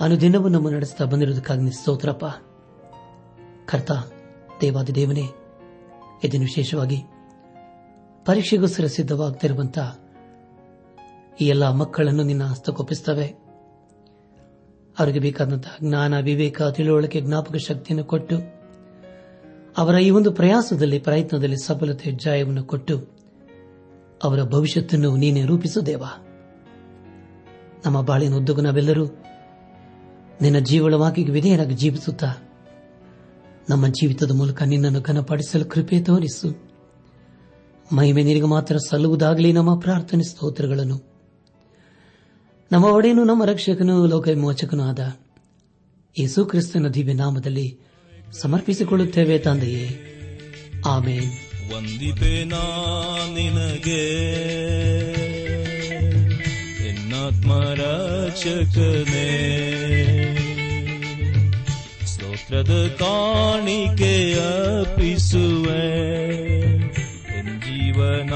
ಅನುದಿನವೂ ನಮ್ಮ ನಡೆಸ್ತಾ ಬಂದಿರುವುದಕ್ಕಾಗಿ ಸ್ತೋತ್ರಪ್ಪ. ಕರ್ತ, ದೇವಾದಿ ದೇವನೇ, ಇದನ್ನು ವಿಶೇಷವಾಗಿ ಪರೀಕ್ಷೆಗೋಸ್ಕರ ಸಿದ್ಧವಾಗ್ತಿರುವಂತಹ ಈ ಎಲ್ಲ ಮಕ್ಕಳನ್ನು ನಿನ್ನ ಹಸ್ತಕೊಪ್ಪಿಸುತ್ತವೆ ಅವರಿಗೆ ಬೇಕಾದಂತಹ ಜ್ಞಾನ, ವಿವೇಕ, ತಿಳುವಳಿಕೆ, ಜ್ಞಾಪಕ ಶಕ್ತಿಯನ್ನು ಕೊಟ್ಟು, ಅವರ ಈ ಒಂದು ಪ್ರಯಾಸದಲ್ಲಿ, ಪ್ರಯತ್ನದಲ್ಲಿ ಸಫಲತೆ, ಜಯವನ್ನು ಕೊಟ್ಟು, ಅವರ ಭವಿಷ್ಯತ್ತನ್ನು ನೀನೇ ರೂಪಿಸು ದೇವ. ನಮ್ಮ ಬಾಳಿನ ಉದ್ದಗು ನಾವೆಲ್ಲರೂ ನಿನ್ನ ಜೀವಳ ವಾಕಿಗೆ ವಿಧೇಯರಾಗಿ ಜೀವಿಸುತ್ತಾ, ನಮ್ಮ ಜೀವಿತದ ಮೂಲಕ ನಿನ್ನನ್ನು ಘನಪಡಿಸಲು ಕೃಪೆ ತೋರಿಸು. ಮಹಿಮೆ ನಿನಗೆ ಮಾತ್ರ ಸಲ್ಲುವುದಾಗಲಿ ನಮ್ಮ ಪ್ರಾರ್ಥನೆ ಸ್ತೋತ್ರಗಳನ್ನು. ನಮ್ಮ ಒಡೆಯನು, ನಮ್ಮ ರಕ್ಷಕನು, ಲೋಕ ವಿಮೋಚಕನೂ ಆದ ಯೇಸು ಕ್ರಿಸ್ತನ ದಿವ್ಯ ನಾಮದಲ್ಲಿ ಸಮರ್ಪಿಸಿಕೊಳ್ಳುತ್ತೇವೆ ತಂದೆಯೇ. ಆಮೇನ್. त्मरकने स्तोद കാണിക്കയപ്പിസുവേ ജീവനായകനേ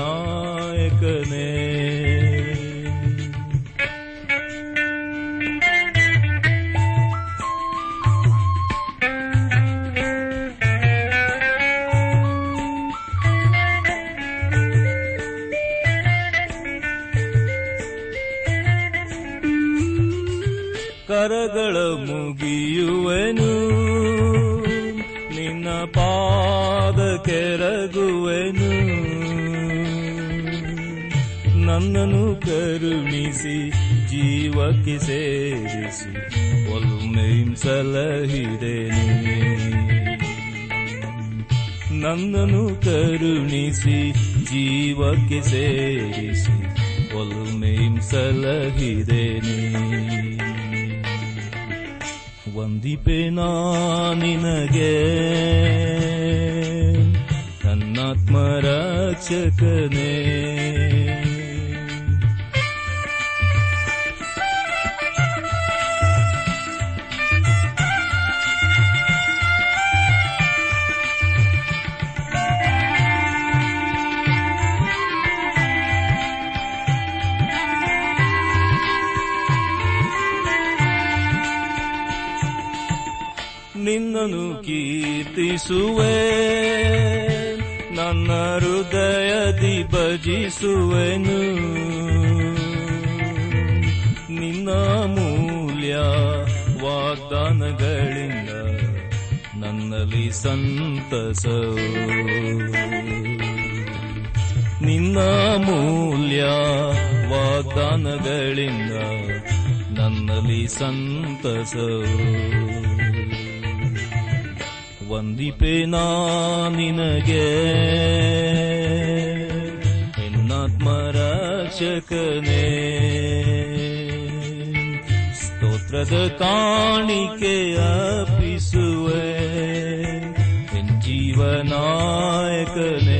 ನನ್ನನ್ನು ಕರುಣಿಸಿ, ಜೀವಕ್ಕೆ ಸೇರಿಸಿ ಒಲ್ಮೆಂ ಸಲಹಿದೆನು ನನ್ನನ್ನು ಕರುಣಿಸಿ, ಜೀವಕ್ಕೆ ಸೇರಿಸಿ ಒಲ್ಮೆಂ ಸಲಹಿದೆನು ವಂದಿಪೆ ನಿನಗೆ. ನನ್ನಾತ್ಮರಕ್ಷಕನೇ ನಿನ್ನನು ಕೀರ್ತಿಸುವೆ, ನನ್ನ ಹೃದಯದಿ ಭಜಿಸುವೆನು. ನಿನ್ನ ಮೂಲ್ಯ ವಾಗ್ದಾನಗಳಿಂದ ನನ್ನಲ್ಲಿ ಸಂತಸ ನಿನ್ನ ಮೂಲ್ಯ ವಾಗ್ದಾನಗಳಿಂದ ನನ್ನಲ್ಲಿ ಸಂತಸವು. ವಂದಿಪೇನಾ ನಿನಗೆ. ಎನ್ನಾತ್ಮರಕ್ಷಕನೇ ಸ್ತೋತ್ರದ ಕಾಣಿಕೆ ಅರ್ಪಿಸುವೆ. ಜೀವನಾಯಕನೇ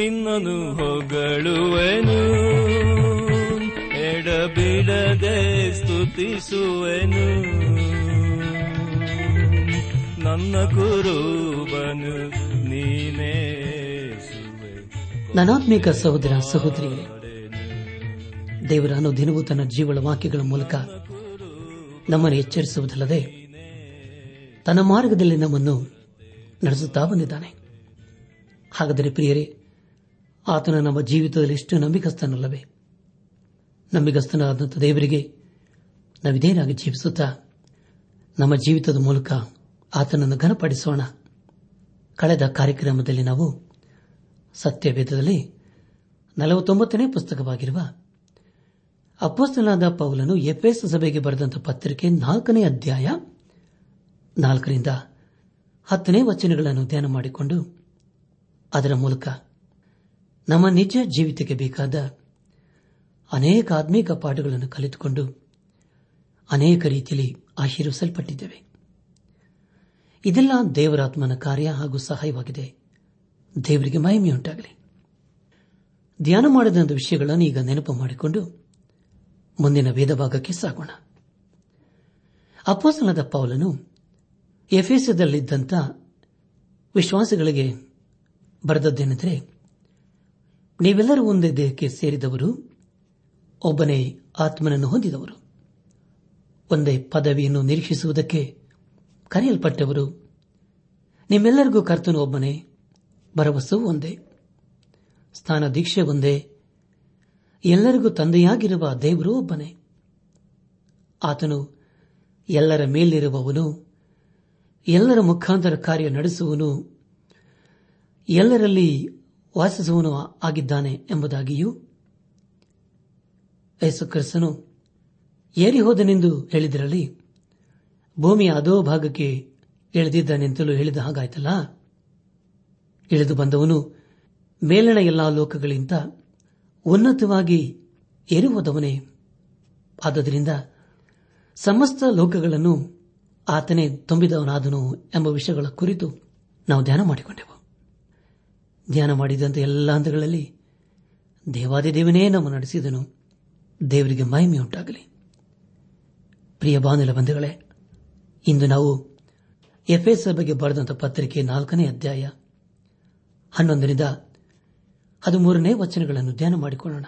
ನಿನ್ನನು ಹೊಗಳುವೆನು, ಎಡಬಿಡದೆ ಸ್ತುತಿಸುವೆನು. ನನ್ನ ಕುರುಬನು ನೀನೇ ನನಾತ್ಮಿಕ ಸಹೋದರ ಸಹೋದರಿ ದೇವರ ದಿನವೂ ತನ್ನ ಜೀವಳ ವಾಕ್ಯಗಳ ಮೂಲಕ ನಮ್ಮನ್ನು ಎಚ್ಚರಿಸುವುದಲ್ಲದೆ ತನ್ನ ಮಾರ್ಗದಲ್ಲಿ ನಮ್ಮನ್ನು ನಡೆಸುತ್ತಾ ಬಂದಿದ್ದಾನೆ. ಹಾಗಾದರೆ ಪ್ರಿಯರೇ ಆತನ ನಮ್ಮ ಜೀವಿತದಲ್ಲಿ ಎಷ್ಟು ನಂಬಿಕಸ್ಥನಲ್ಲವೇ ನಂಬಿಕಸ್ಥನಾದಂಥ ದೇವರಿಗೆ ನಾವಿದೇನಾಗಿ ಜೀವಿಸುತ್ತಾ, ನಮ್ಮ ಜೀವಿತದ ಮೂಲಕ ಆತನನ್ನು ಘನಪಡಿಸೋಣ. ಕಳೆದ ಕಾರ್ಯಕ್ರಮದಲ್ಲಿ ನಾವು ಸತ್ಯವೇದದಲ್ಲಿ ನಲವತ್ತೊಂಬತ್ತನೇ ಪುಸ್ತಕವಾಗಿರುವ ಅಪ್ಪಸ್ತನಾದ ಪೌಲನು ಎಫ್ಎಸ್ ಸಭೆಗೆ ಬರೆದಂತ ಪತ್ರಿಕೆ ನಾಲ್ಕನೇ ಅಧ್ಯಾಯ ನಾಲ್ಕರಿಂದ ಹತ್ತನೇ ವಚನಗಳನ್ನು ಧ್ಯಾನ ಮಾಡಿಕೊಂಡು ಅದರ ಮೂಲಕ ನಮ್ಮ ನಿಜ ಜೀವಿತಕ್ಕೆ ಬೇಕಾದ ಅನೇಕ ಆತ್ಮೀಕ ಪಾಠಗಳನ್ನು ಕಲಿತುಕೊಂಡು ಅನೇಕ ರೀತಿಯಲ್ಲಿ ಆಶೀರ್ವಿಸಲ್ಪಟ್ಟಿದ್ದೇವೆ. ಇದೆಲ್ಲ ದೇವರಾತ್ಮನ ಕಾರ್ಯ ಹಾಗೂ ಸಹಾಯವಾಗಿದೆ. ದೇವರಿಗೆ ಮಹಿಮೆಯುಂಟಾಗಲಿ ಧ್ಯಾನ ಮಾಡಿದಂಥ ವಿಷಯಗಳನ್ನು ಈಗ ನೆನಪು ಮಾಡಿಕೊಂಡು ಮುಂದಿನ ವೇದಭಾಗಕ್ಕೆ ಸಾಗೋಣ. ಅಪ್ಪಾಸನದ ಪೌಲನು ಎಫೆಸದಲ್ಲಿದ್ದಂಥ ವಿಶ್ವಾಸಗಳಿಗೆ ಬರೆದದ್ದೇನೆಂದರೆ ನೀವೆಲ್ಲರೂ ಒಂದೇ ದೇಹಕ್ಕೆ ಸೇರಿದವರು, ಒಬ್ಬನೇ ಆತ್ಮನನ್ನು ಹೊಂದಿದವರು. ಒಂದೇ ಪದವಿಯನ್ನು ನಿರೀಕ್ಷಿಸುವುದಕ್ಕೆ ಕರೆಯಲ್ಪಟ್ಟವರು. ನಿಮ್ಮೆಲ್ಲರಿಗೂ ಕರ್ತನು ಒಬ್ಬನೇ, ಭರವಸೆವೂ ಒಂದೇ, ಸ್ಥಾನ ದೀಕ್ಷೆ ಒಂದೇ, ಎಲ್ಲರಿಗೂ ತಂದೆಯಾಗಿರುವ ದೇವರೂ ಒಬ್ಬನೇ. ಆತನು ಎಲ್ಲರ ಮೇಲಿರುವವನು, ಎಲ್ಲರ ಮುಖಾಂತರ ಕಾರ್ಯ ನಡೆಸುವನು ಎಲ್ಲರಲ್ಲಿ ವಾಸಿಸುವನು ಆಗಿದ್ದಾನೆ ಎಂಬುದಾಗಿಯೂ ಯೇಸುಕ್ರಿಸ್ತನು ಏರಿ ಹೋದನೆಂದು ಹೇಳಿದರಲ್ಲಿ ಭೂಮಿಯ ಅದೋ ಭಾಗಕ್ಕೆ ಇಳಿದಿದ್ದಾನೆಂತಲೂ ಹೇಳಿದ ಹಾಗಾಯ್ತಲ್ಲ? ಇಳಿದು ಬಂದವನು ಮೇಲಿನ ಎಲ್ಲಾ ಲೋಕಗಳಿಂದ ಉನ್ನತವಾಗಿ ಏರಿಹೋದವನೇ. ಆದ್ದರಿಂದ ಸಮಸ್ತ ಲೋಕಗಳನ್ನು ಆತನೇ ತುಂಬಿದವನಾದನು ಎಂಬ ವಿಷಯಗಳ ಕುರಿತು ನಾವು ಧ್ಯಾನ ಮಾಡಿಕೊಂಡೆವು. ಧ್ಯಾನ ಮಾಡಿದಂಥ ಎಲ್ಲ ಹಂತಗಳಲ್ಲಿ ದೇವಾದಿದೇವನೇ ನಮ್ಮ ನಡೆಸಿದನು. ದೇವರಿಗೆ ಮಹಿಮೆಯುಂಟಾಗಲಿ ಪ್ರಿಯ ಬಾಂಧವ ಬಂಧುಗಳೇ, ಇಂದು ನಾವು ಎಫ್ಎಸ್ ಬಗ್ಗೆ ಬರೆದಂತಹ ಪತ್ರಿಕೆ ನಾಲ್ಕನೇ ಅಧ್ಯಾಯ ಹನ್ನೊಂದರಿಂದ ಹದಿಮೂರನೇ ವಚನಗಳನ್ನು ಧ್ಯಾನ ಮಾಡಿಕೊಳ್ಳೋಣ.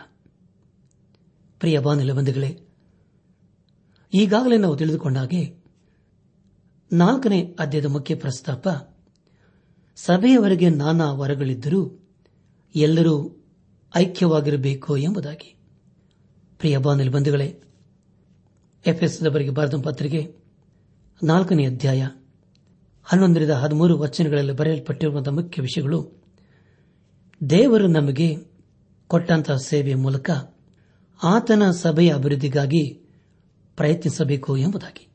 ಪ್ರಿಯ ಬಾನುಲ ಬಂಧುಗಳೇ, ಈಗಾಗಲೇ ನಾವು ತಿಳಿದುಕೊಂಡ ಹಾಗೆ ನಾಲ್ಕನೇ ಅಧ್ಯಾಯದ ಮುಖ್ಯ ಪ್ರಸ್ತಾಪ ಸಭೆಯವರೆಗೆ ನಾನಾ ವರಗಳಿದ್ದರೂ ಎಲ್ಲರೂ ಐಕ್ಯವಾಗಿರಬೇಕು ಎಂಬುದಾಗಿ. ಪ್ರಿಯ ಬಾನಲಿ ಬಂಧುಗಳೇ ಎಫ್ಎಸ್ದವರಿಗೆ ಬರೆದ ಪತ್ರಿಕೆ ನಾಲ್ಕನೇ ಅಧ್ಯಾಯ ಹನ್ನೊಂದರಿಂದ ಹದಿಮೂರು ವಚನಗಳಲ್ಲಿ ಬರೆಯಲ್ಪಟ್ಟಿರುವಂತಹ ಮುಖ್ಯ ವಿಷಯಗಳು. ದೇವರು ನಮಗೆ ಕೊಟ್ಟಂತಹ ಸೇವೆಯ ಮೂಲಕ ಆತನ ಸಭೆಯ ಅಭಿವೃದ್ಧಿಗಾಗಿ ಪ್ರಯತ್ನಿಸಬೇಕು ಎಂಬುದಾಗಿ.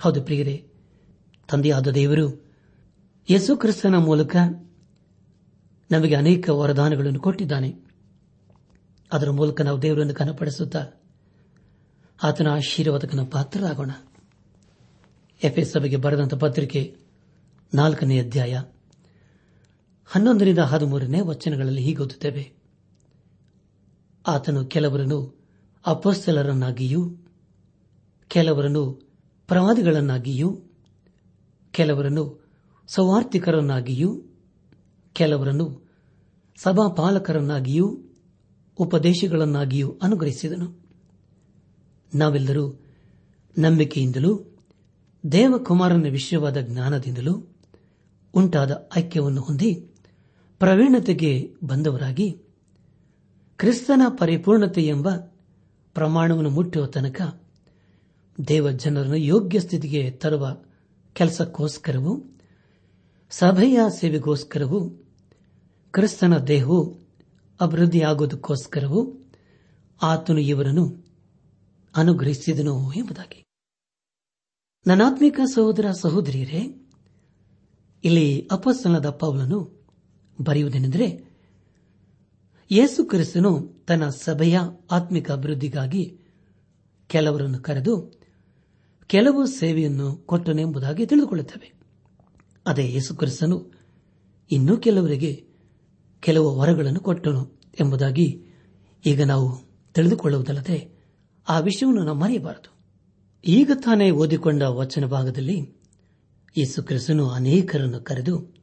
ಹೌದು ಪ್ರಿಯರೇ, ತಂದೆಯಾದ ದೇವರು ಯೇಸು ಕ್ರಿಸ್ತನ ಮೂಲಕ ನಮಗೆ ಅನೇಕ ವರದಾನಗಳನ್ನು ಕೊಟ್ಟಿದ್ದಾನೆ. ಅದರ ಮೂಲಕ ನಾವು ದೇವರನ್ನು ಕನಪಡಿಸುತ್ತಾ ಆತನ ಆಶೀರ್ವಾದಕನ ಪಾತ್ರರಾಗೋಣ. ಎಫ್ಎಸ್ ಸಭೆಗೆ ಬರೆದಂತಹ ಪತ್ರಿಕೆ ನಾಲ್ಕನೇ ಅಧ್ಯಾಯ ಹನ್ನೊಂದರಿಂದ ಹದಿಮೂರನೇ ವಚನಗಳಲ್ಲಿ ಹೀಗೊತ್ತುತ್ತೇವೆ ಆತನು ಕೆಲವರನ್ನು ಅಪಸ್ಥಲರನ್ನಾಗಿಯೂ ಕೆಲವರನ್ನು ಪ್ರವಾದಿಗಳನ್ನಾಗಿಯೂ, ಕೆಲವರನ್ನು ಸೌವಾರ್ಥಿಕರನ್ನಾಗಿಯೂ ಕೆಲವರನ್ನು ಸಭಾಪಾಲಕರನ್ನಾಗಿಯೂ, ಉಪದೇಶಗಳನ್ನಾಗಿಯೂ ಅನುಗ್ರಹಿಸಿದನು. ನಾವೆಲ್ಲರೂ ನಂಬಿಕೆಯಿಂದಲೂ, ದೇವಕುಮಾರನ ವಿಷಯವಾದ ಜ್ಞಾನದಿಂದಲೂ ಉಂಟಾದ ಐಕ್ಯವನ್ನು ಹೊಂದಿ ಪ್ರವೀಣತೆಗೆ ಬಂದವರಾಗಿ, ಕ್ರಿಸ್ತನ ಪರಿಪೂರ್ಣತೆ ಎಂಬ ಪ್ರಮಾಣವನ್ನು ಮುಟ್ಟುವ ತನಕ ದೇವ ಜನರನ್ನು ಯೋಗ್ಯ ಸ್ಥಿತಿಗೆ ತರುವ ಕೆಲಸಕ್ಕೋಸ್ಕರವೂ ಸಭೆಯ ಸೇವೆಗೋಸ್ಕರವೂ, ಕ್ರಿಸ್ತನ ದೇಹವು ಅಭಿವೃದ್ಧಿಯಾಗುವುದಕ್ಕೋಸ್ಕರವೂ ಆತನು ಇವರನ್ನು ಅನುಗ್ರಹಿಸಿದನು ಎಂಬುದಾಗಿ. ನನಾತ್ಮಿಕ ಸಹೋದರ ಸಹೋದರಿಯರೇ, ಇಲ್ಲಿ ಅಪಸ್ತನದ ಪೌಲನು ಬರೆಯುವುದೇನೆಂದರೆ, ಯೇಸು ಕ್ರಿಸ್ತನು ತನ್ನ ಸಭೆಯ ಆತ್ಮಿಕ ಅಭಿವೃದ್ಧಿಗಾಗಿ ಕೆಲವರನ್ನು ಕರೆದು, ಕೆಲವು ಸೇವೆಯನ್ನು ಕೊಟ್ಟನೆಂಬುದಾಗಿ ತಿಳಿದುಕೊಳ್ಳುತ್ತೇವೆ. ಅದೇ ಯೇಸು ಕ್ರಿಸ್ತನು ಇನ್ನೂ ಕೆಲವರಿಗೆ ಕೆಲವು ವರಗಳನ್ನು ಕೊಟ್ಟನು ಎಂಬುದಾಗಿ ಈಗ ನಾವು ತಿಳಿದುಕೊಳ್ಳುವುದಲ್ಲದೆ ಆ ವಿಷಯವನ್ನು ನಾವು ಮರೆಯಬಾರದು. ಈಗ ತಾನೇ ಓದಿಕೊಂಡ ವಚನ ಭಾಗದಲ್ಲಿ ಯೇಸು ಕ್ರಿಸ್ತನು ಅನೇಕರನ್ನು ಕರೆದು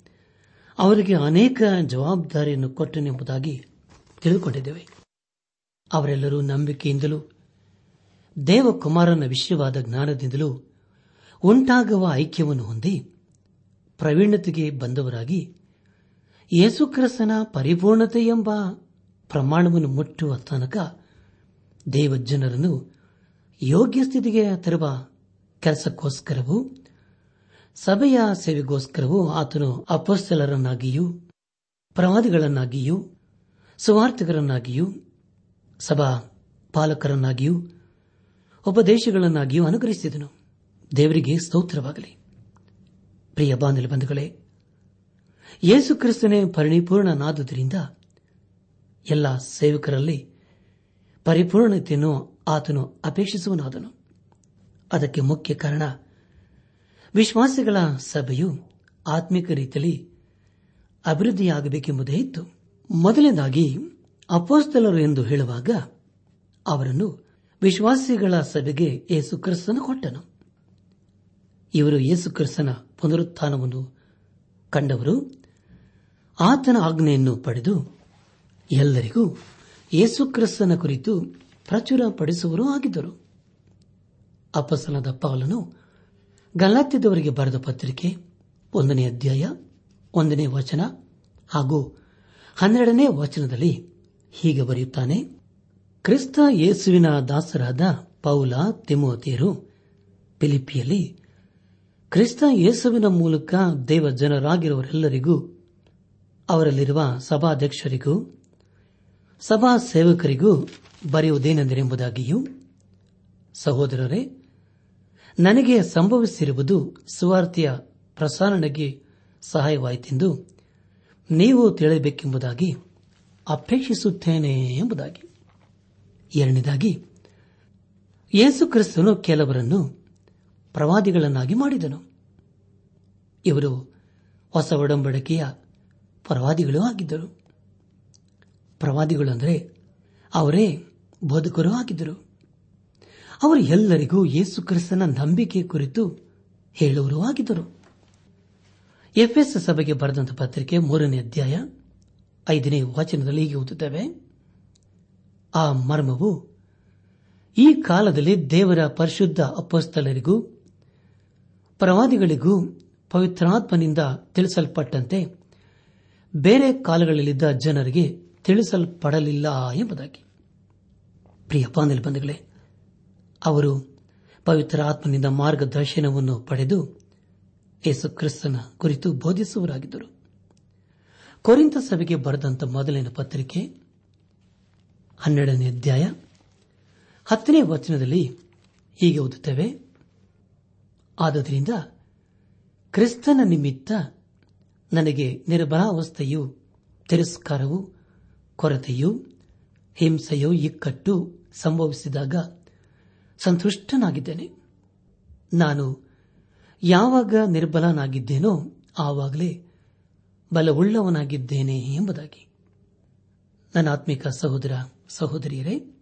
ಅವರಿಗೆ ಅನೇಕ ಜವಾಬ್ದಾರಿಯನ್ನು ಕೊಟ್ಟನೆಂಬುದಾಗಿ ತಿಳಿದುಕೊಂಡಿದ್ದೇವೆ. ಅವರೆಲ್ಲರೂ ನಂಬಿಕೆಯಿಂದಲೂ ದೇವಕುಮಾರನ ವಿಷಯವಾದ ಜ್ಞಾನದಿಂದಲೂ ಉಂಟಾಗುವ ಐಕ್ಯವನ್ನು ಹೊಂದಿ ಪ್ರವೀಣತೆಗೆ ಬಂದವರಾಗಿ ಯೇಸುಕ್ರಿಸ್ತನ ಪರಿಪೂರ್ಣತೆ ಎಂಬ ಪ್ರಮಾಣವನ್ನು ಮುಟ್ಟುವ ತನಕ ದೇವಜನರನ್ನು ಯೋಗ್ಯ ಸ್ಥಿತಿಗೆ ತರುವ ಕೆಲಸಕ್ಕೋಸ್ಕರವೂ, ಸಭೆಯ ಸೇವೆಗೋಸ್ಕರವೂ ಆತನು ಅಪಸ್ಥಲರನ್ನಾಗಿಯೂ ಪ್ರವಾದಿಗಳನ್ನಾಗಿಯೂ, ಸುವಾರ್ಥಿಕರನ್ನಾಗಿಯೂ, ಸಭಾ ಪಾಲಕರನ್ನಾಗಿಯೂ, ಉಪದೇಶಗಳನ್ನಾಗಿಯೂ ಅನುಗ್ರಹಿಸಿದನು. ದೇವರಿಗೆ ಸ್ತೋತ್ರವಾಗಲಿ. ಪ್ರಿಯ ಬಂಧುಗಳೇ, ಯೇಸು ಕ್ರಿಸ್ತನೇ ಪರಿಪೂರ್ಣನಾದುದರಿಂದ ಎಲ್ಲ ಸೇವಕರಲ್ಲಿ ಪರಿಪೂರ್ಣತೆಯನ್ನು ಆತನು ಅಪೇಕ್ಷಿಸುವನಾದನು. ಅದಕ್ಕೆ ಮುಖ್ಯ ಕಾರಣ, ವಿಶ್ವಾಸಿಗಳ ಸಭೆಯು ಆತ್ಮಿಕ ರೀತಿಯಲ್ಲಿ ಅಭಿವೃದ್ಧಿಯಾಗಬೇಕೆಂಬುದೇ ಇತ್ತು. ಮೊದಲನೇದಾಗಿ, ಅಪೋಸ್ತಲರು ಎಂದು ಹೇಳುವಾಗ ಅವರನ್ನು ವಿಶ್ವಾಸಿಗಳ ಸಭೆಗೆ ಯೇಸು ಕ್ರಿಸ್ತನು ಕೊಟ್ಟನು. ಇವರು ಯೇಸು ಕ್ರಿಸ್ತನ ಪುನರುತ್ಥಾನವನ್ನು ಕಂಡವರು. ಆತನ ಆಜ್ಞೆಯನ್ನು ಪಡೆದು ಎಲ್ಲರಿಗೂ ಯೇಸು ಕ್ರಿಸ್ತನ ಕುರಿತು ಪ್ರಚುರಪಡಿಸುವರೂ ಆಗಿದ್ದರು. ಅಪಸನದ ಪಾಲನು ಗಲಾತ್ಯದವರಿಗೆ ಬರೆದ ಪತ್ರಿಕೆ ಒಂದನೇ ಅಧ್ಯಾಯ, ಒಂದನೇ ವಚನ ಹಾಗೂ ಹನ್ನೆರಡನೇ ವಚನದಲ್ಲಿ ಹೀಗೆ ಬರೆಯುತ್ತಾನೆ, ಕ್ರಿಸ್ತ ಯೇಸುವಿನ ದಾಸರಾದ ಪೌಲ ತಿಮೋತಿಯರು ಫಿಲಿಪಿಯಲ್ಲಿ ಕ್ರಿಸ್ತ ಯೇಸುವಿನ ಮೂಲಕ ದೇವ ಜನರಾಗಿರುವರೆಲ್ಲರಿಗೂ ಅವರಲ್ಲಿರುವ ಸಭಾಧ್ಯಕ್ಷರಿಗೂ ಸಭಾ ಸೇವಕರಿಗೂ ಬರೆಯುವುದೇನೆಂದರೆಂಬುದಾಗಿಯೂ, ಸಹೋದರರೇ, ನನಗೆ ಸಂಭವಿಸಿರುವುದು ಸುವಾರ್ತೆಯ ಪ್ರಸಾರಣೆಗೆ ಸಹಾಯವಾಯಿತೆಂದು ನೀವು ತಿಳಿಯಬೇಕೆಂಬುದಾಗಿ ಅಪೇಕ್ಷಿಸುತ್ತೇನೆ ಎಂಬುದಾಗಿ. ಎರಡನೇದಾಗಿ, ಯೇಸು ಕ್ರಿಸ್ತನು ಕೆಲವರನ್ನು ಪ್ರವಾದಿಗಳನ್ನಾಗಿ ಮಾಡಿದನು. ಇವರು ಹೊಸ ಒಡಂಬಡಿಕೆಯ ಪ್ರವಾದಿಗಳೂ ಆಗಿದ್ದರು. ಪ್ರವಾದಿಗಳು ಅಂದರೆ ಅವರೇ ಬೋಧಕರೂ ಆಗಿದ್ದರು. ಅವರು ಎಲ್ಲರಿಗೂ ಯೇಸು ಕ್ರಿಸ್ತನ ನಂಬಿಕೆ ಕುರಿತು ಹೇಳುವರೂ ಆಗಿದ್ದರು. ಎಫ್ಎಸ್ ಸಭೆಗೆ ಬರೆದಂತ ಪತ್ರಿಕೆ ಮೂರನೇ ಅಧ್ಯಾಯ ಐದನೇ ವಾಚನದಲ್ಲಿ ಹೀಗೆ ಓದುತ್ತೇವೆ. ಆ ಮರ್ಮವು ಈ ಕಾಲದಲ್ಲಿ ದೇವರ ಪರಿಶುದ್ಧ ಅಪಸ್ತಲರಿಗೂ ಪ್ರವಾದಿಗಳಿಗೂ ಪವಿತ್ರಾತ್ಮನಿಂದ ತಿಳಿಸಲ್ಪಟ್ಟಂತೆ ಬೇರೆ ಕಾಲಗಳಲ್ಲಿದ್ದ ಜನರಿಗೆ ತಿಳಿಸಲ್ಪಡಲಿಲ್ಲ ಎಂಬುದಾಗಿ. ಪ್ರಿಯ ಪಾಂದಲ್ ಬಂಧುಗಳೇ, ಅವರು ಪವಿತ್ರ ಆತ್ಮನಿಂದ ಮಾರ್ಗದರ್ಶನವನ್ನು ಪಡೆದು ಯೇಸು ಕ್ರಿಸ್ತನ ಕುರಿತು ಬೋಧಿಸುವರಾಗಿದ್ದರು ಕೊರಿಂತ ಸಭೆಗೆ ಬರೆದಂತ ಮೊದಲಿನ ಪತ್ರಿಕೆ ಹನ್ನೆರಡನೇ ಅಧ್ಯಾಯ ಹತ್ತನೇ ವಚನದಲ್ಲಿ ಹೀಗೆ ಓದುತ್ತೇವೆ ಆದುದರಿಂದ ಕ್ರಿಸ್ತನ ನಿಮಿತ್ತ ನನಗೆ ನಿರ್ಬಲಾವಸ್ಥೆಯು, ತಿರಸ್ಕಾರವು, ಕೊರತೆಯು, ಹಿಂಸೆಯೋ ಇಕ್ಕಟ್ಟು ಸಂಭವಿಸಿದಾಗ ಸಂತುಷ್ಟನಾಗಿದ್ದೇನೆ. ನಾನು ಯಾವಾಗ ನಿರ್ಬಲನಾಗಿದ್ದೇನೋ ಆವಾಗಲೇ ಬಲವುಳ್ಳವನಾಗಿದ್ದೇನೆ ಎಂಬುದಾಗಿ. ನನ್ನ ಆತ್ಮಿಕ ಸಹೋದರ, ಸಹೋದರಿಯರೇ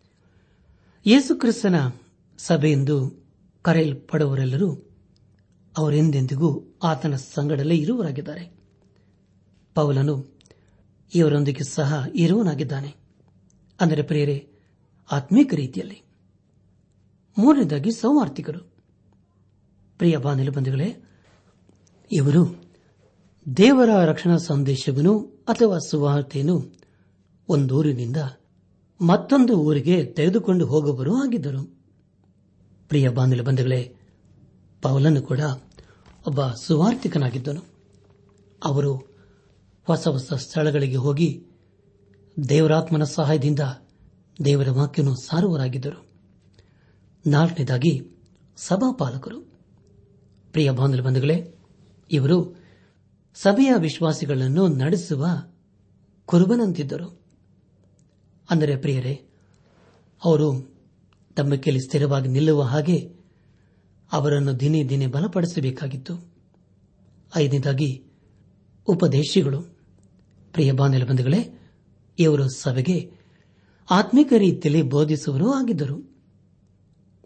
ಯೇಸುಕ್ರಿಸ್ತನ ಸಭೆಯೆಂದು ಕರೆಯಲ್ಪಡುವರೆಲ್ಲರೂ ಅವರೆಂದೆಂದಿಗೂ ಆತನ ಸಂಗಡಲೇ ಇರುವರಾಗಿದ್ದಾರೆ. ಪೌಲನು ಇವರೊಂದಿಗೆ ಸಹ ಇರುವನಾಗಿದ್ದಾನೆ. ಅಂದರೆ ಪ್ರೇರೆ ಆತ್ಮೀಕ ರೀತಿಯಲ್ಲಿ. ಮೂರನೇದಾಗಿ ಸೌಮಾರ್ಥಿಕರು. ಪ್ರಿಯ ಬಂಧುಗಳೇ, ಇವರು ದೇವರ ರಕ್ಷಣಾ ಸಂದೇಶವನ್ನು ಅಥವಾ ಸುವಾರ್ತೆಯನ್ನು ಒಂದೂರಿನಿಂದ ಮತ್ತೊಂದು ಊರಿಗೆ ತೆಗೆದುಕೊಂಡು ಹೋಗುವರೂ ಆಗಿದ್ದರು. ಪ್ರಿಯ ಬಾಂಧವ ಬಂಧುಗಳೇ, ಪೌಲನು ಕೂಡ ಒಬ್ಬ ಸುವಾರ್ಥಿಕನಾಗಿದ್ದನು. ಅವರು ಹೊಸ ಹೊಸ ಸ್ಥಳಗಳಿಗೆ ಹೋಗಿ ದೇವರಾತ್ಮನ ಸಹಾಯದಿಂದ ದೇವರ ವಾಕ್ಯನು ಸಾರುವರಾಗಿದ್ದರು ನಾಲ್ಕನೇದಾಗಿ ಸಭಾಪಾಲಕರು. ಪ್ರಿಯ ಬಾಂಧವ ಬಂಧುಗಳೇ, ಇವರು ಸಭೆಯ ವಿಶ್ವಾಸಿಗಳನ್ನು ನಡೆಸುವ ಕುರುಬನಂತಿದ್ದರು. ಅಂದರೆ ಪ್ರಿಯರೇ, ಅವರು ತಮ್ಮ ಕೇಳಿ ಸ್ಥಿರವಾಗಿ ನಿಲ್ಲುವ ಹಾಗೆ ಅವರನ್ನು ದಿನೇ ದಿನೇ ಬಲಪಡಿಸಬೇಕಾಗಿತ್ತು. ಐದನೇದಾಗಿ, ಉಪದೇಶಿಗಳು. ಪ್ರಿಯ ಬಾಂಧವಂಧುಗಳೇ ಇವರು ಸಭೆಗೆ ಆತ್ಮಿಕ ರೀತಿಯಲ್ಲಿ ಬೋಧಿಸುವರೂ ಆಗಿದ್ದರು.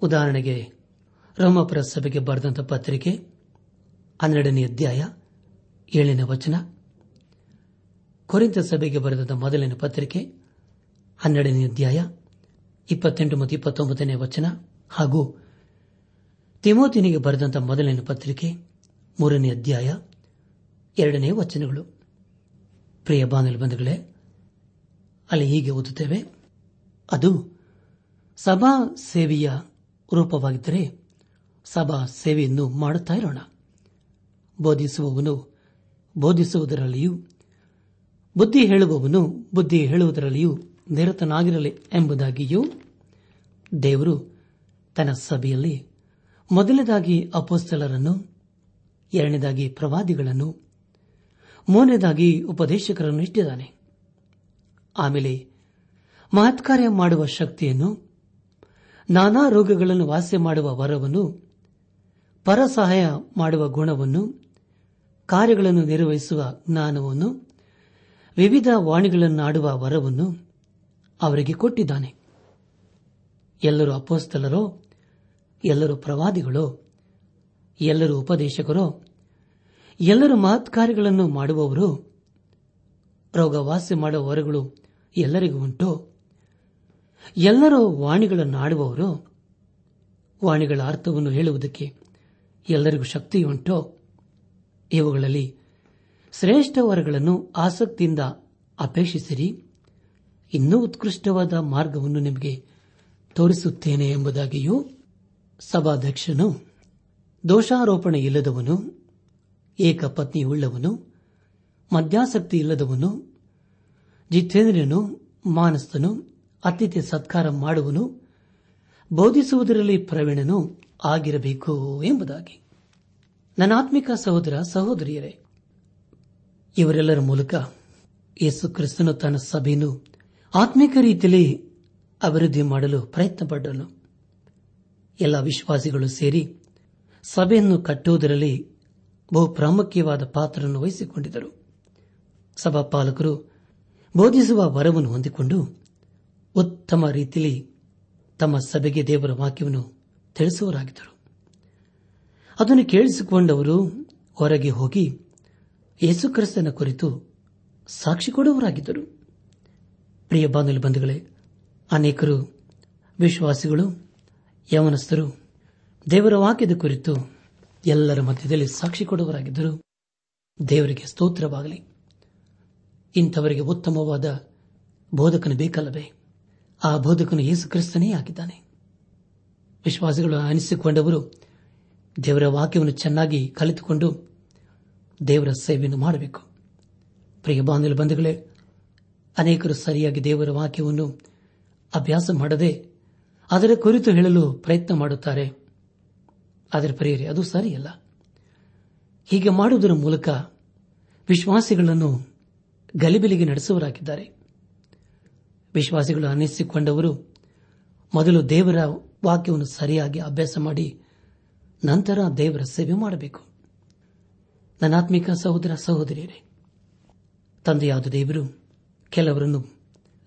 ಉದಾಹರಣೆಗೆ, ರೋಮಪುರ ಸಭೆಗೆ ಬರೆದಂತ ಪತ್ರಿಕೆ, ಹನ್ನೆರಡನೇ ಅಧ್ಯಾಯ, ಏಳನೇ ವಚನ. ಕೊರಿಂತ ಸಭೆಗೆ ಬರೆದಂತ ಮೊದಲನೇ ಪತ್ರಿಕೆ, ಹನ್ನೆರಡನೇ ಅಧ್ಯಾಯ, ಇಪ್ಪತ್ತೆಂಟು ಮತ್ತು ಇಪ್ಪತ್ತೊಂಬತ್ತನೇ ವಚನ ಹಾಗೂ ತಿಮೋತಿನಿಗೆ ಬರೆದಂತ ಮೊದಲನೇ ಪತ್ರಿಕೆ, ಮೂರನೇ ಅಧ್ಯಾಯ, ಎರಡನೇ ವಚನಗಳು. ಪ್ರಿಯ ಬಾನಲಿ ಬಂಧುಗಳೇ, ಅಲ್ಲಿ ಹೀಗೆ ಓದುತ್ತೇವೆ. ಅದು ಸಭಾ ಸೇವೆಯ ರೂಪವಾಗಿದ್ದರೆ ಸಭಾ ಸೇವೆಯನ್ನು ಮಾಡುತ್ತಾ ಇರೋಣ. ಬೋಧಿಸುವವನು ಬೋಧಿಸುವುದರಲ್ಲಿಯೂ, ಬುದ್ಧಿ ಹೇಳುವವನು ಬುದ್ಧಿ ಹೇಳುವುದರಲ್ಲಿಯೂ ನಿರತನಾಗಿರಲಿ ಎಂಬುದಾಗಿಯೂ ದೇವರು ತನ್ನ ಸಭೆಯಲ್ಲಿ ಮೊದಲನೇದಾಗಿ ಅಪೋಸ್ತಲರನ್ನು, ಎರಡನೇದಾಗಿ ಪ್ರವಾದಿಗಳನ್ನು, ಮೂರನೇದಾಗಿ ಉಪದೇಶಕರನ್ನು ಇಟ್ಟಿದ್ದಾನೆ. ಆಮೇಲೆ ಮಹತ್ಕಾರ್ಯ ಮಾಡುವ ಶಕ್ತಿಯನ್ನು, ನಾನಾ ರೋಗಗಳನ್ನು ವಾಸಿ ಮಾಡುವ ವರವನ್ನು, ಪರಸಹಾಯ ಮಾಡುವ ಗುಣವನ್ನು, ಕಾರ್ಯಗಳನ್ನು ನಿರ್ವಹಿಸುವ ಜ್ಞಾನವನ್ನು, ವಿವಿಧ ವಾಣಿಗಳನ್ನಾಡುವ ವರವನ್ನು ಅವರಿಗೆ ಕೊಟ್ಟಿದ್ದಾನೆ. ಎಲ್ಲರೂ ಅಪೋಸ್ತಲರೋ ಎಲ್ಲರೂ ಪ್ರವಾದಿಗಳೋ, ಎಲ್ಲರೂ ಉಪದೇಶಕರೋ, ಎಲ್ಲರೂ ಮಹತ್ ಕಾರ್ಯಗಳನ್ನು ಮಾಡುವವರು ರೋಗ ವಾಸಿ ಮಾಡುವ ವರಗಳು ಎಲ್ಲರಿಗೂ ಉಂಟು. ಎಲ್ಲರೂ ವಾಣಿಗಳನ್ನಾಡುವವರು ವಾಣಿಗಳ ಅರ್ಥವನ್ನು ಹೇಳುವುದಕ್ಕೆ ಎಲ್ಲರಿಗೂ ಶಕ್ತಿಯುಂಟೋ. ಇವುಗಳಲ್ಲಿ ಶ್ರೇಷ್ಠ ವರಗಳನ್ನು ಆಸಕ್ತಿಯಿಂದ ಅಪೇಕ್ಷಿಸಿರಿ. ಇನ್ನೂ ಉತ್ಕೃಷ್ಟವಾದ ಮಾರ್ಗವನ್ನು ನಿಮಗೆ ತೋರಿಸುತ್ತೇನೆ ಎಂಬುದಾಗಿಯೂ ಸಭಾಧ್ಯಕ್ಷನು, ದೋಷಾರೋಪಣೆ ಇಲ್ಲದವನು ಏಕಪತ್ನಿಯುಳ್ಳವನು ಮದ್ಯಾಸಕ್ತಿ ಇಲ್ಲದವನು, ಜಿತೇಂದ್ರನು ಮಾನಸ್ತನು ಅತಿಥಿ ಸತ್ಕಾರ ಮಾಡುವನು, ಬೋಧಿಸುವುದರಲ್ಲಿ ಪ್ರವೀಣನು ಆಗಿರಬೇಕು ಎಂಬುದಾಗಿ. ನನಾತ್ಮಿಕ ಸಹೋದರ, ಸಹೋದರಿಯರೇ, ಇವರೆಲ್ಲರ ಮೂಲಕ ಯೇಸು ಕ್ರಿಸ್ತನು ತನ್ನ ಸಭೆಯನ್ನು ಆತ್ಮಿಕ ರೀತಿಯಲ್ಲಿ ಅಭಿವೃದ್ಧಿ ಮಾಡಲು ಪ್ರಯತ್ನಪಟ್ಟನು. ಎಲ್ಲ ವಿಶ್ವಾಸಿಗಳು ಸೇರಿ ಸಭೆಯನ್ನು ಕಟ್ಟುವುದರಲ್ಲಿ ಬಹು ಪ್ರಾಮುಖ್ಯವಾದ ಪಾತ್ರವನ್ನು ವಹಿಸಿಕೊಂಡಿದ್ದರು. ಸಭಾಪಾಲಕರು ಬೋಧಿಸುವ ವರವನ್ನು ಹೊಂದಿಕೊಂಡು ಉತ್ತಮ ರೀತಿಯಲ್ಲಿ ತಮ್ಮ ಸಭೆಗೆ ದೇವರ ವಾಕ್ಯವನ್ನು ತಿಳಿಸುವರಾಗಿದ್ದರು. ಅದನ್ನು ಕೇಳಿಸಿಕೊಂಡವರು ಹೊರಗೆ ಹೋಗಿ ಯೇಸುಕ್ರಿಸ್ತನ ಕುರಿತು ಸಾಕ್ಷಿ ಕೊಡುವರಾಗಿದ್ದರು ಪ್ರಿಯ ಬಾಂಧವ್ಯ ಬಂಧುಗಳೇ, ಅನೇಕರು ವಿಶ್ವಾಸಿಗಳು ಯವನಸ್ಥರು, ದೇವರ ವಾಕ್ಯದ ಕುರಿತು ಎಲ್ಲರ ಮಧ್ಯದಲ್ಲಿ ಸಾಕ್ಷಿ ಕೊಡುವರಾಗಿದ್ದರು ದೇವರಿಗೆ ಸ್ತೋತ್ರವಾಗಲಿ. ಇಂಥವರಿಗೆ ಉತ್ತಮವಾದ ಬೋಧಕನು ಬೇಕಲ್ಲವೇ? ಆ ಬೋಧಕನು ಯೇಸು ಕ್ರಿಸ್ತನೇ ಆಗಿದ್ದಾನೆ. ವಿಶ್ವಾಸಿಗಳು ಅನಿಸಿಕೊಂಡವರು ದೇವರ ವಾಕ್ಯವನ್ನು ಚೆನ್ನಾಗಿ ಕಲಿತುಕೊಂಡು ದೇವರ ಸೇವೆಯನ್ನು ಮಾಡಬೇಕು. ಪ್ರಿಯ ಬಾಂಧವ ಬಂಧುಗಳೇ, ಅನೇಕರು ಸರಿಯಾಗಿ ದೇವರ ವಾಕ್ಯವನ್ನು ಅಭ್ಯಾಸ ಮಾಡದೆ ಅದರ ಕುರಿತು ಹೇಳಲು ಪ್ರಯತ್ನ ಮಾಡುತ್ತಾರೆ. ಆದರೆ ಪ್ರಿಯರಿ, ಅದು ಸರಿಯಲ್ಲ. ಹೀಗೆ ಮಾಡುವುದರ ಮೂಲಕ ವಿಶ್ವಾಸಿಗಳನ್ನು ಗಲಿಬಿಲಿಗೆ ನಡೆಸುವರಾಗಿದ್ದಾರೆ ವಿಶ್ವಾಸಿಗಳು ಅನ್ನಿಸಿಕೊಂಡವರು ಮೊದಲು ದೇವರ ವಾಕ್ಯವನ್ನು ಸರಿಯಾಗಿ ಅಭ್ಯಾಸ ಮಾಡಿ ನಂತರ ದೇವರ ಸೇವೆ ಮಾಡಬೇಕು. ನನಾತ್ಮಿಕ ಸಹೋದರ ಸಹೋದರಿಯರೇ, ತಂದೆಯಾದ ದೇವರು ಕೆಲವರನ್ನು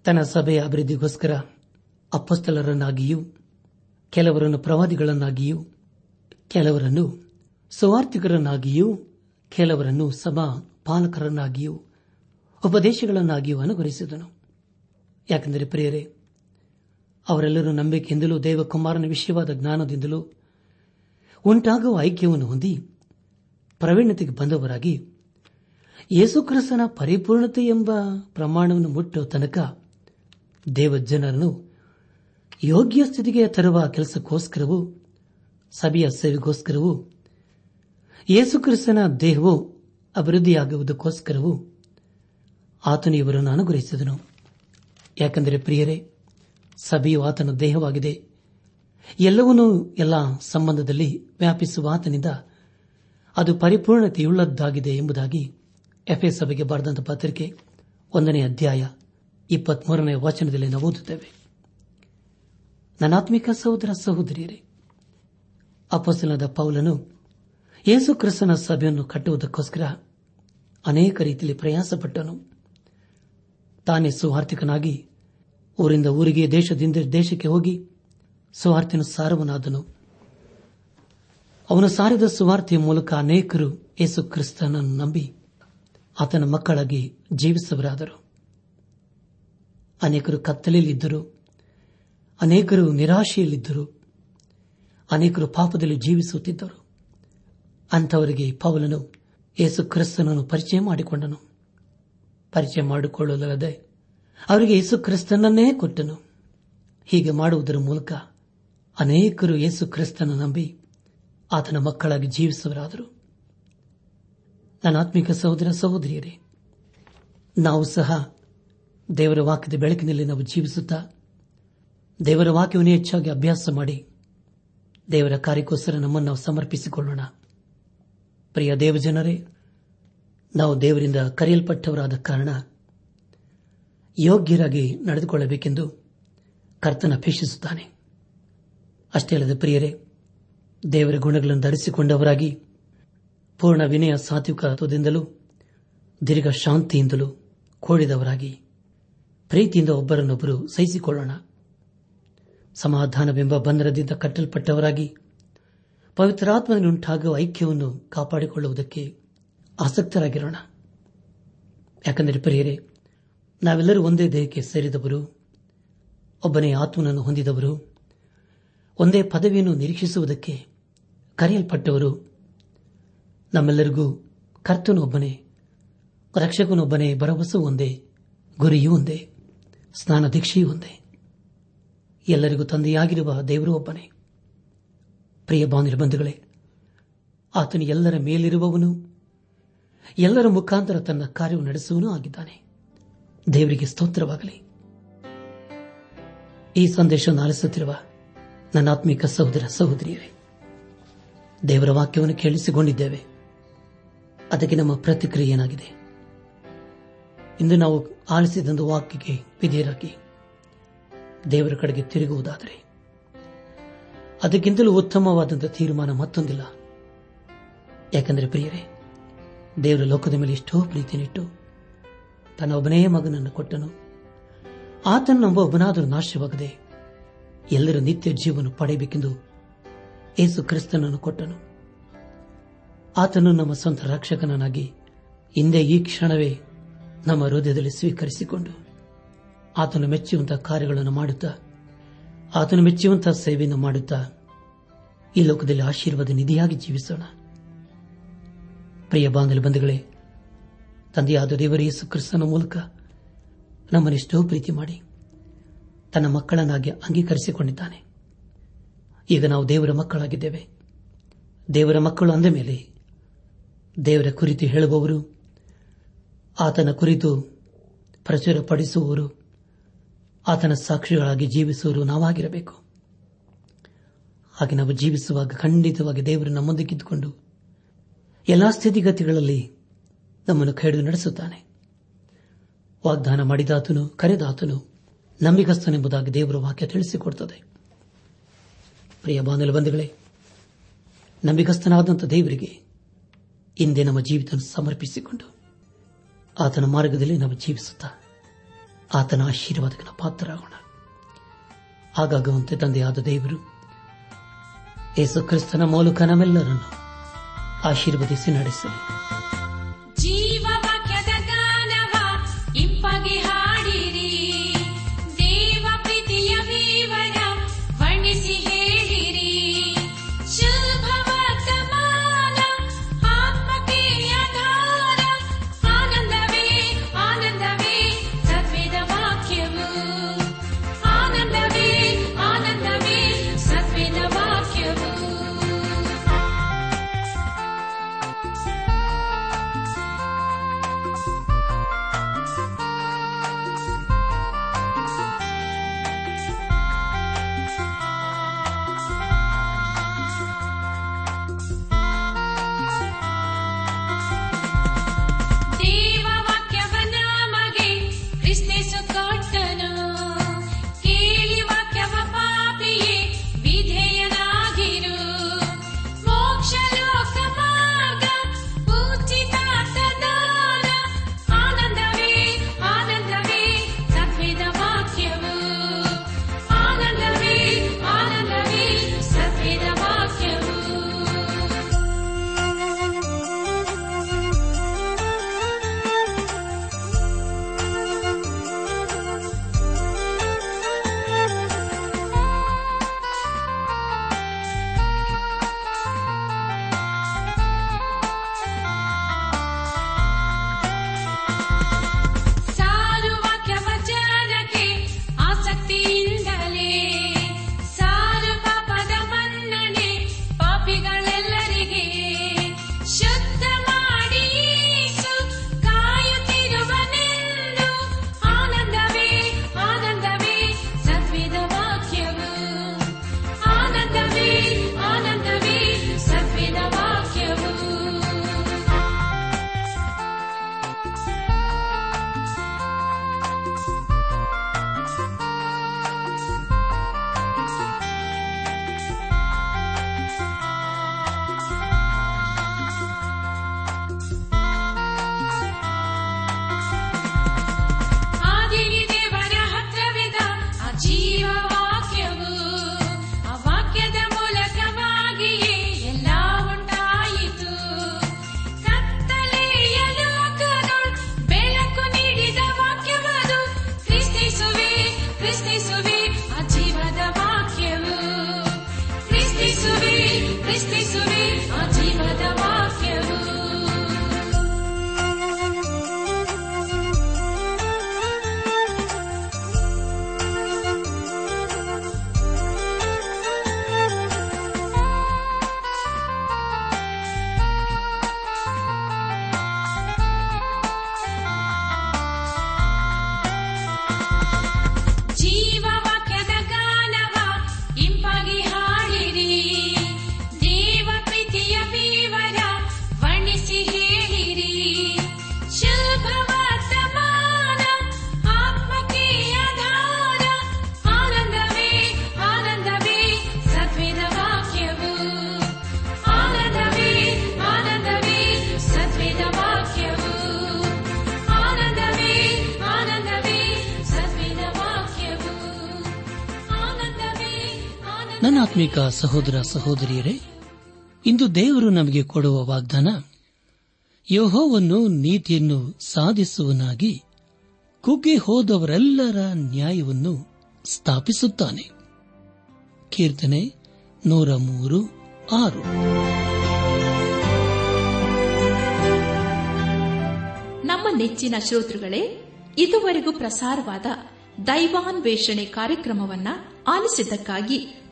ತನ್ನ ಸಭೆಯ ಅಭಿವೃದ್ಧಿಗೋಸ್ಕರ ಅಪ್ಪಸ್ಥಲರನ್ನಾಗಿಯೂ ಕೆಲವರನ್ನು ಪ್ರವಾದಿಗಳನ್ನಾಗಿಯೂ, ಕೆಲವರನ್ನು ಸ್ವಾರ್ಥಿಕರನ್ನಾಗಿಯೂ ಕೆಲವರನ್ನು ಸಭಾ ಪಾಲಕರನ್ನಾಗಿಯೂ ಉಪದೇಶಗಳನ್ನಾಗಿಯೂ ಅನುಗ್ರಹಿಸಿದನು. ಯಾಕೆಂದರೆ ಪ್ರಿಯರೇ, ಅವರೆಲ್ಲರೂ ನಂಬಿಕೆಯಿಂದಲೂ ದೇವಕುಮಾರನ ವಿಷಯವಾದ ಜ್ಞಾನದಿಂದಲೂ ಉಂಟಾಗುವ ಐಕ್ಯವನ್ನು ಹೊಂದಿ ಪ್ರವೀಣತೆಗೆ ಬಂದವರಾಗಿ ಯೇಸುಕ್ರಿಸ್ತನ ಪರಿಪೂರ್ಣತೆ ಎಂಬ ಪ್ರಮಾಣವನ್ನು ಮುಟ್ಟುವ ತನಕ ದೇವಜನರನ್ನು ಯೋಗ್ಯ ಸ್ಥಿತಿಗೆ ತರುವ ಕೆಲಸಕ್ಕೋಸ್ಕರವೂ, ಸಭೆಯ ಸೇವೆಗೋಸ್ಕರವೂ, ಯೇಸುಕ್ರಿಸ್ತನ ದೇಹವು ಅಭಿವೃದ್ಧಿಯಾಗುವುದಕ್ಕೋಸ್ಕರವೂ ಆತನು ಇವರನ್ನು ಅನುಗ್ರಹಿಸಿದನು ಯಾಕೆಂದರೆ ಪ್ರಿಯರೇ, ಸಭೆಯು ಆತನ ದೇಹವಾಗಿದೆ. ಎಲ್ಲವನ್ನೂ ಎಲ್ಲ ಸಂಬಂಧದಲ್ಲಿ ವ್ಯಾಪಿಸುವ ಆತನಿಂದ ಅದು ಪರಿಪೂರ್ಣತೆಯುಳ್ಳದ್ದಾಗಿದೆ ಎಂಬುದಾಗಿ ಎಫ್ಎ ಸಭೆಗೆ ಬರೆದಂತಹ ಪತ್ರಿಕೆ ಒಂದನೇ ಅಧ್ಯಾಯ ಇಪ್ಪತ್ಮೂರನೇ ವಚನದಲ್ಲಿ ನಾವು ಓದುತ್ತೇವೆ. ನನಾತ್ಮಿಕ ಸಹೋದರ ಸಹೋದರಿಯರೇ ಅಪಸನದ ಪೌಲನು ಯೇಸು ಕ್ರಿಸ್ತನ ಸಭೆಯನ್ನು ಕಟ್ಟುವುದಕ್ಕೋಸ್ಕರ ಅನೇಕ ರೀತಿಯಲ್ಲಿ ಪ್ರಯಾಸಪಟ್ಟನು. ತಾನೇ ಸುವಾರ್ಥಿಕನಾಗಿ ಊರಿಂದ ಊರಿಗೆ, ದೇಶದಿಂದ ದೇಶಕ್ಕೆ ಹೋಗಿ ಸುವಾರ್ತಿನ ಸಾರವನಾದನು. ಅವನು ಸಾರಿದ ಸುವಾರ್ತೆಯ ಮೂಲಕ ಅನೇಕರು ಯೇಸು ಕ್ರಿಸ್ತನನ್ನು ನಂಬಿ ಆತನ ಮಕ್ಕಳಾಗಿ ಜೀವಿಸವರಾದರು ಅನೇಕರು ಕತ್ತಲೆಯಲ್ಲಿದ್ದರು. ಅನೇಕರು ನಿರಾಶೆಯಲ್ಲಿದ್ದರು. ಅನೇಕರು ಪಾಪದಲ್ಲಿ ಜೀವಿಸುತ್ತಿದ್ದರು. ಅಂಥವರಿಗೆ ಪೌಲನು ಯೇಸು ಕ್ರಿಸ್ತನನ್ನು ಪರಿಚಯ ಮಾಡಿಕೊಂಡನು. ಪರಿಚಯ ಮಾಡಿಕೊಳ್ಳಲದೆ ಅವರಿಗೆ ಯೇಸು ಕ್ರಿಸ್ತನನ್ನೇ ಕೊಟ್ಟನು. ಹೀಗೆ ಮಾಡುವುದರ ಮೂಲಕ ಅನೇಕರು ಯೇಸು ಕ್ರಿಸ್ತನ ನಂಬಿ ಆತನ ಮಕ್ಕಳಾಗಿ ಜೀವಿಸುವರಾದರು ನನ್ನ ಆತ್ಮಿಕ ಸಹೋದರ ಸಹೋದರಿಯರೇ, ನಾವು ಸಹ ದೇವರ ವಾಕ್ಯದ ಬೆಳಕಿನಲ್ಲಿ ನಾವು ಜೀವಿಸುತ್ತಾ ದೇವರ ವಾಕ್ಯವನ್ನು ಹೆಚ್ಚಾಗಿ ಅಭ್ಯಾಸ ಮಾಡಿ ದೇವರ ಕಾರ್ಯಕ್ಕೋಸ್ಕರ ನಮ್ಮನ್ನು ನಾವು ಸಮರ್ಪಿಸಿಕೊಳ್ಳೋಣ. ಪ್ರಿಯ ದೇವಜನರೇ, ನಾವು ದೇವರಿಂದ ಕರೆಯಲ್ಪಟ್ಟವರಾದ ಕಾರಣ ಯೋಗ್ಯರಾಗಿ ನಡೆದುಕೊಳ್ಳಬೇಕೆಂದು ಕರ್ತನ ಅಪೇಕ್ಷಿಸುತ್ತಾನೆ. ಅಷ್ಟೇ ಅಲ್ಲದೆ ಪ್ರಿಯರೇ, ದೇವರ ಗುಣಗಳನ್ನು ಧರಿಸಿಕೊಂಡವರಾಗಿ ಪೂರ್ಣ ವಿನಯ ಸಾತ್ವಿಕತ್ವದಿಂದಲೂ ದೀರ್ಘ ಶಾಂತಿಯಿಂದಲೂ ಕೋಡಿದವರಾಗಿ ಪ್ರೀತಿಯಿಂದ ಒಬ್ಬರನ್ನೊಬ್ಬರು ಸಹಿಸಿಕೊಳ್ಳೋಣ. ಸಮಾಧಾನವೆಂಬ ಬಂಧನದಿಂದ ಕಟ್ಟಲ್ಪಟ್ಟವರಾಗಿ ಪವಿತ್ರಾತ್ಮನುಂಟಾಗುವ ಐಕ್ಯವನ್ನು ಕಾಪಾಡಿಕೊಳ್ಳುವುದಕ್ಕೆ ಆಸಕ್ತರಾಗಿರೋಣ. ಯಾಕೆಂದರೆ ಪ್ರಿಯರೇ, ನಾವೆಲ್ಲರೂ ಒಂದೇ ದೇಹಕ್ಕೆ ಸೇರಿದವರು, ಒಬ್ಬನೇ ಆತ್ಮನನ್ನು ಹೊಂದಿದವರು, ಒಂದೇ ಪದವಿಯನ್ನು ನಿರೀಕ್ಷಿಸುವುದಕ್ಕೆ ಕರೆಯಲ್ಪಟ್ಟವರು. ನಮ್ಮೆಲ್ಲರಿಗೂ ಕರ್ತನೊಬ್ಬನೇ, ರಕ್ಷಕನೊಬ್ಬನೇ ಭರವಸೆ ಒಂದೇ, ಗುರಿಯೂ ಒಂದೇ ಸ್ನಾನ ದೀಕ್ಷೆಯೂ ಒಂದೇ. ಎಲ್ಲರಿಗೂ ತಂದೆಯಾಗಿರುವ ದೇವರು ಒಬ್ಬನೇ ಪ್ರಿಯ ಬಾಂಧುಗಳೇ ಆತನು ಎಲ್ಲರ ಮೇಲಿರುವವನು, ಎಲ್ಲರ ಮುಖಾಂತರ ತನ್ನ ಕಾರ್ಯವು ನಡೆಸುವನೂ ಆಗಿದ್ದಾನೆ. ದೇವರಿಗೆ ಸ್ತೋತ್ರವಾಗಲಿ. ಈ ಸಂದೇಶವನ್ನು ಆಲಿಸುತ್ತಿರುವ ನನ್ನ ಆತ್ಮಿಕ ಸಹೋದರ ಸಹೋದರಿಯರೇ, ದೇವರ ವಾಕ್ಯವನ್ನು ಕೇಳಿಸಿಕೊಂಡಿದ್ದೇವೆ. ಅದಕ್ಕೆ ನಮ್ಮ ಪ್ರತಿಕ್ರಿಯೆ ಏನಾಗಿದೆ ಇಂದು ನಾವು ಆಲಿಸಿದಂದು ವಾಕ್ಯಕ್ಕೆ ವಿಧೇಯರಾಗಿ ದೇವರ ಕಡೆಗೆ ತಿರುಗುವುದಾದರೆ. ಅದಕ್ಕಿಂತಲೂ ಉತ್ತಮವಾದಂತಹ ತೀರ್ಮಾನ ಮತ್ತೊಂದಿಲ್ಲ. ಯಾಕೆಂದರೆ ಪ್ರಿಯರೇ, ದೇವರ ಲೋಕದ ಮೇಲೆ ಎಷ್ಟೋ ಪ್ರೀತಿನಿಟ್ಟು ತನ್ನ ಒಬ್ಬನೇ ಮಗನನ್ನು ಕೊಟ್ಟನು. ಆತನ ನಂಬ ಒಬ್ಬನಾದರೂ ನಾಶವಾಗದೆ ಎಲ್ಲರ ನಿತ್ಯ ಜೀವನ ಪಡೆಯಬೇಕೆಂದು ಏಸು ಕ್ರಿಸ್ತನನ್ನು ಕೊಟ್ಟನು. ಆತನು ನಮ್ಮ ಸ್ವಂತ ರಕ್ಷಕನನ್ನಾಗಿ ಹಿಂದೆ ಈ ಕ್ಷಣವೇ ನಮ್ಮ ಹೃದಯದಲ್ಲಿ ಸ್ವೀಕರಿಸಿಕೊಂಡು ಆತನು ಮೆಚ್ಚುವಂತಹ ಕಾರ್ಯಗಳನ್ನು ಮಾಡುತ್ತಾ, ಆತನು ಮೆಚ್ಚುವಂತಹ ಸೇವೆಯನ್ನು ಮಾಡುತ್ತಾ ಈ ಲೋಕದಲ್ಲಿ ಆಶೀರ್ವಾದ ನಿಧಿಯಾಗಿ ಜೀವಿಸೋಣ. ಪ್ರಿಯ ಬಾಂಧವ ಬಂಧುಗಳೇ, ತಂದೆಯಾದ ದೇವರ ಯೇಸು ಕ್ರಿಸ್ತನ ಮೂಲಕ ನಮ್ಮನ್ನೆಷ್ಟೋ ಪ್ರೀತಿ ಮಾಡಿ ತನ್ನ ಮಕ್ಕಳನ್ನಾಗಿ ಅಂಗೀಕರಿಸಿಕೊಂಡಿದ್ದಾನೆ. ಈಗ ನಾವು ದೇವರ ಮಕ್ಕಳಾಗಿದ್ದೇವೆ. ದೇವರ ಮಕ್ಕಳು ಅಂದ ಮೇಲೆ ದೇವರ ಕುರಿತು ಹೇಳುವವರು, ಆತನ ಕುರಿತು ಪ್ರಚುರಪಡಿಸುವವರು ಆತನ ಸಾಕ್ಷಿಗಳಾಗಿ ಜೀವಿಸುವರು ನಾವಾಗಿರಬೇಕು. ಹಾಗೆ ನಾವು ಜೀವಿಸುವಾಗ, ಖಂಡಿತವಾಗಿ ದೇವರು ನಮ್ಮೊಂದಿಗಿದ್ದುಕೊಂಡು ಎಲ್ಲಾ ಸ್ಥಿತಿಗತಿಗಳಲ್ಲಿ ನಮ್ಮನ್ನು ಕೈಡು ನಡೆಸುತ್ತಾನೆ. ವಾಗ್ದಾನ ಮಾಡಿದಾತನು, ಕರೆದಾತನು, ನಂಬಿಗಸ್ತನೆಂಬುದಾಗಿ ದೇವರ ವಾಕ್ಯ ತಿಳಿಸಿಕೊಡುತ್ತದೆ ಪ್ರಿಯ ಬಾಂಧವೇ ಬಂಧುಗಳೇ, ನಂಬಿಗಸ್ತನಾದಂಥ ದೇವರಿಗೆ ಹಿಂದೆ ನಮ್ಮ ಜೀವಿತ ಸಮರ್ಪಿಸಿಕೊಂಡು ಆತನ ಮಾರ್ಗದಲ್ಲಿ ನಾವು ಜೀವಿಸುತ್ತಾ ಆತನ ಆಶೀರ್ವಾದಕನ ಪಾತ್ರರಾಗೋಣ. ಹಾಗಾಗುವಂತೆ ತಂದೆಯಾದ ದೇವರು ಯೇಸು ಕ್ರಿಸ್ತನ ಮೂಲಕ ನಮ್ಮೆಲ್ಲರನ್ನು ಆಶೀರ್ವದಿಸಿ ನಡೆಸಲಿ. ಆತ್ಮಿಕ ಸಹೋದರ ಸಹೋದರಿಯರೇ, ಇಂದು ದೇವರು ನಮಗೆ ಕೊಡುವ ವಾಗ್ದಾನ ಯಹೋವನ್ನು ನೀತಿಯನ್ನು ಸಾಧಿಸುವನಾಗಿ ಕುಗ್ಗಿ ಹೋದವರೆಲ್ಲರ ನ್ಯಾಯವನ್ನು ಸ್ಥಾಪಿಸುತ್ತಾನೆ. ಕೀರ್ತನೆ ನೂರ ಮೂರು ಆರು. ನಮ್ಮ ನೆಚ್ಚಿನ ಶ್ರೋತೃಗಳೇ, ಇದುವರೆಗೂ ಪ್ರಸಾರವಾದ ದೈವಾನ್ವೇಷಣೆ ಕಾರ್ಯಕ್ರಮವನ್ನ ಆಲಿಸಿದ್ದಕ್ಕಾಗಿ